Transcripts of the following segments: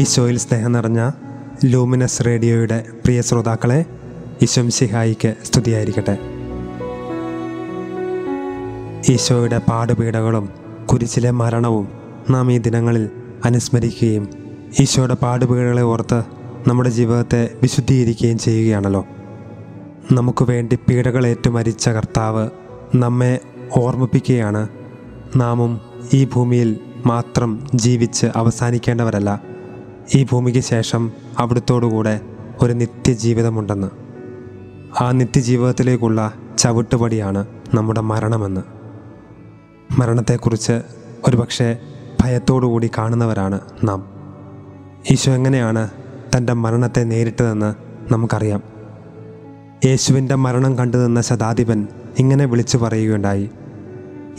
ഈശോയിൽ സ്നേഹം നിറഞ്ഞ ലൂമിനസ് റേഡിയോയുടെ പ്രിയ ശ്രോതാക്കളെ ഈശോം സിഹായിക്ക് സ്തുതിയായിരിക്കട്ടെ. ഈശോയുടെ പാടുപീടകളും കുരിശിലെ മരണവും നാം ഈ ദിനങ്ങളിൽ അനുസ്മരിക്കുകയും ഈശോയുടെ പാടുപീടകളെ ഓർത്ത് നമ്മുടെ ജീവിതത്തെ വിശുദ്ധീകരിക്കുകയും ചെയ്യുകയാണല്ലോ. നമുക്ക് വേണ്ടി പീഡകളേറ്റു മരിച്ച കർത്താവ് നമ്മെ ഓർമ്മിപ്പിക്കുകയാണ്. നാമും ഈ ഭൂമിയിൽ മാത്രം ജീവിച്ച് അവസാനിക്കേണ്ടവരല്ല. ഈ ഭൂമിക്ക് ശേഷം അവിടുത്തോടുകൂടെ ഒരു നിത്യജീവിതമുണ്ടെന്ന്. ആ നിത്യജീവിതത്തിലേക്കുള്ള ചവിട്ടുപടിയാണ് നമ്മുടെ മരണമെന്ന്. മരണത്തെക്കുറിച്ച് ഒരുപക്ഷെ ഭയത്തോടുകൂടി കാണുന്നവരാണ് നാം. ഈശോ എങ്ങനെയാണ് തന്റെ മരണത്തെ നേരിട്ടതെന്ന് നമുക്കറിയാം. യേശുവിന്റെ മരണം കണ്ടു നിന്ന ശതാധിപൻ ഇങ്ങനെ വിളിച്ചു പറയുകയുണ്ടായി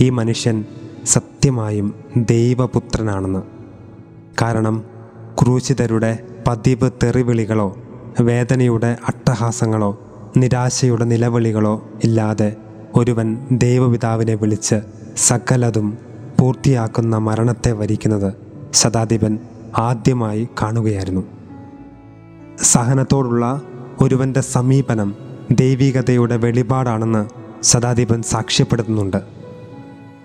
ഈ മനുഷ്യൻ സത്യമായും ദൈവപുത്രനാണെന്ന്. കാരണം ക്രൂശിതരുടെ പതിവ് തെറിവിളികളോ വേദനയുടെ അട്ടഹാസങ്ങളോ നിരാശയുടെ നിലവിളികളോ ഇല്ലാതെ ഒരുവൻ ദൈവപിതാവിനെ വിളിച്ച് സകലതും പൂർത്തിയാക്കുന്ന മരണത്തെ വരിക്കുന്നത് ശതാധിപൻ ആദ്യമായി കാണുകയായിരുന്നു. സഹനത്തോടുള്ള ഒരുവന്റെ സമീപനം ദൈവികതയുടെ വെളിപാടാണെന്ന് ശതാധിപൻ സാക്ഷ്യപ്പെടുത്തുന്നുണ്ട്.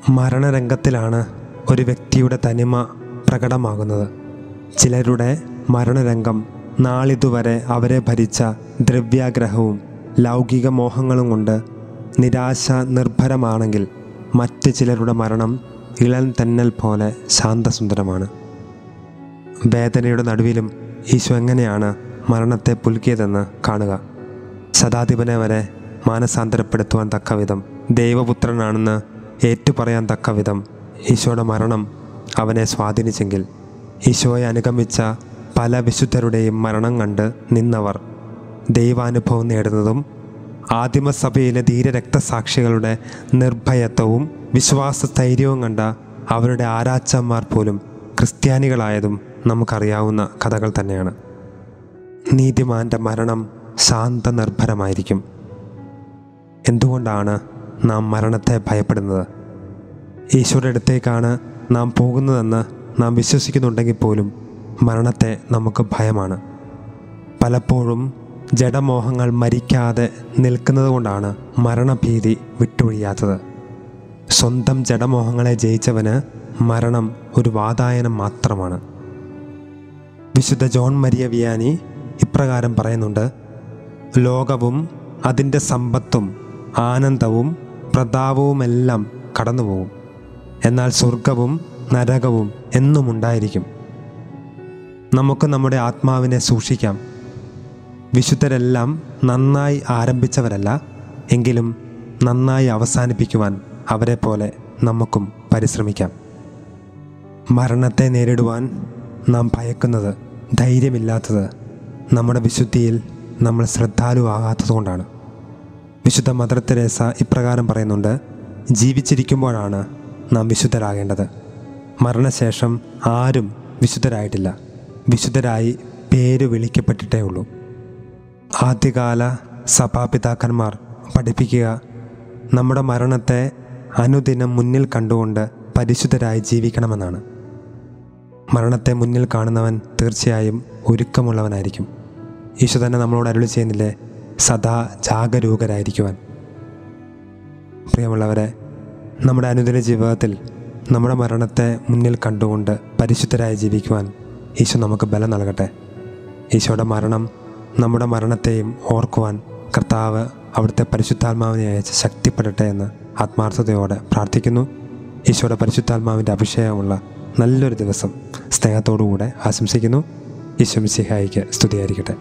മരണരംഗത്തിലാണ് ഒരു വ്യക്തിയുടെ തനിമ പ്രകടമാകുന്നത്. ചിലരുടെ മരണരംഗം നാളിതുവരെ അവരെ ഭരിച്ച ദ്രവ്യാഗ്രഹവും ലൗകിക മോഹങ്ങളും കൊണ്ട് നിരാശ നിർഭരമാണെങ്കിൽ മറ്റ് ചിലരുടെ മരണം ഇളൻ തെന്നൽ പോലെ ശാന്തസുന്ദരമാണ്. വേദനയുടെ നടുവിലും ഈശോ എങ്ങനെയാണ് മരണത്തെ പുൽകിയതെന്ന് കാണുക. ശതാധിപനെ വരെ മാനസാന്തരപ്പെടുത്തുവാൻ തക്കവിധം ദൈവപുത്രനാണെന്ന് ഏറ്റുപറയാൻ തക്കവിധം ഈശോയുടെ മരണം അവനെ സ്വാധീനിച്ചെങ്കിൽ ഈശോയെ അനുഗമിച്ച പല വിശുദ്ധരുടെയും മരണം കണ്ട് നിന്നവർ ദൈവാനുഭവം നേടുന്നതും ആദിമസഭയിലെ ധീരരക്തസാക്ഷികളുടെ നിർഭയത്വവും വിശ്വാസസ്ഥൈര്യവും കണ്ട അവരുടെ ആരാച്ചന്മാർ പോലും ക്രിസ്ത്യാനികളായതും നമുക്കറിയാവുന്ന കഥകൾ തന്നെയാണ്. നീതിമാന്റെ മരണം ശാന്ത നിർഭരമായിരിക്കും എന്തുകൊണ്ടാണ് നാം മരണത്തെ ഭയപ്പെടുന്നത്? ഈശോയുടെ അടുത്തേക്കാണ് നാം പോകുന്നതെന്ന് നാം വിശ്വസിക്കുന്നുണ്ടെങ്കിൽ പോലും മരണത്തെ നമുക്ക് ഭയമാണ്. പലപ്പോഴും ജഡമോഹങ്ങൾ മരിക്കാതെ നിൽക്കുന്നത് കൊണ്ടാണ് മരണഭീതി വിട്ടൊഴിയാത്തത്. സ്വന്തം ജഡമോഹങ്ങളെ ജയിച്ചവന് മരണം ഒരു വാതായനം മാത്രമാണ്. വിശുദ്ധ ജോൺ മരിയ വിയാനി ഇപ്രകാരം പറയുന്നുണ്ട് ലോകവും അതിന്റെ സമ്പത്തും ആനന്ദവും പ്രതാപവുമെല്ലാം കടന്നുപോകും. എന്നാൽ സ്വർഗവും നരകവും എന്നും ഉണ്ടായിരിക്കും. നമുക്ക് നമ്മുടെ ആത്മാവിനെ സൂക്ഷിക്കാം. വിശുദ്ധരെല്ലാം നന്നായി ആരംഭിച്ചവരല്ല എങ്കിലും നന്നായി അവസാനിപ്പിക്കുവാൻ അവരെ പോലെ നമുക്കും പരിശ്രമിക്കാം. മരണത്തെ നേരിടുവാൻ നാം ഭയക്കുന്നത് ധൈര്യമില്ലാത്തത് നമ്മുടെ വിശുദ്ധിയിൽ നമ്മൾ ശ്രദ്ധാലുവാകാത്തതുകൊണ്ടാണ്. വിശുദ്ധ മദർ തെരേസ ഇപ്രകാരം പറയുന്നുണ്ട് ജീവിച്ചിരിക്കുമ്പോഴാണ് നാം വിശുദ്ധരാകേണ്ടത്. മരണശേഷം ആരും വിശുദ്ധരായിട്ടില്ല. വിശുദ്ധരായി പേര് വിളിക്കപ്പെട്ടിട്ടേ ഉള്ളൂ. ആദ്യകാല സഭാപിതാക്കന്മാർ പഠിപ്പിക്കുക നമ്മുടെ മരണത്തെ അനുദിനം മുന്നിൽ കണ്ടുകൊണ്ട് പരിശുദ്ധരായി ജീവിക്കണമെന്നാണ്. മരണത്തെ മുന്നിൽ കാണുന്നവൻ തീർച്ചയായും ഒരുക്കമുള്ളവനായിരിക്കും. ഈശോ തന്നെ നമ്മളോട് അരുളി ചെയ്യുന്നില്ലേ? സദാ ജാഗരൂകരായിരിക്കുവാൻ. പ്രിയമുള്ളവരെ നമ്മുടെ അനുദിന ജീവിതത്തിൽ നമ്മുടെ മരണത്തെ മുന്നിൽ കണ്ടുകൊണ്ട് പരിശുദ്ധരായി ജീവിക്കുവാൻ ഈശോ നമുക്ക് ബലം നൽകട്ടെ. ഈശോയുടെ മരണം നമ്മുടെ മരണത്തെയും ഓർക്കുവാൻ കർത്താവ് അവിടുത്തെ പരിശുദ്ധാത്മാവിനെ അയച്ച് ശക്തിപ്പെടട്ടെ എന്ന് ആത്മാർത്ഥതയോടെ പ്രാർത്ഥിക്കുന്നു. ഈശോയുടെ പരിശുദ്ധാത്മാവിന്റെ അഭിഷേകമുള്ള നല്ലൊരു ദിവസം സ്നേഹത്തോടുകൂടെ ആശംസിക്കുന്നു. ഈശോ മിസിഹായിക്ക് സ്തുതിയായിരിക്കട്ടെ.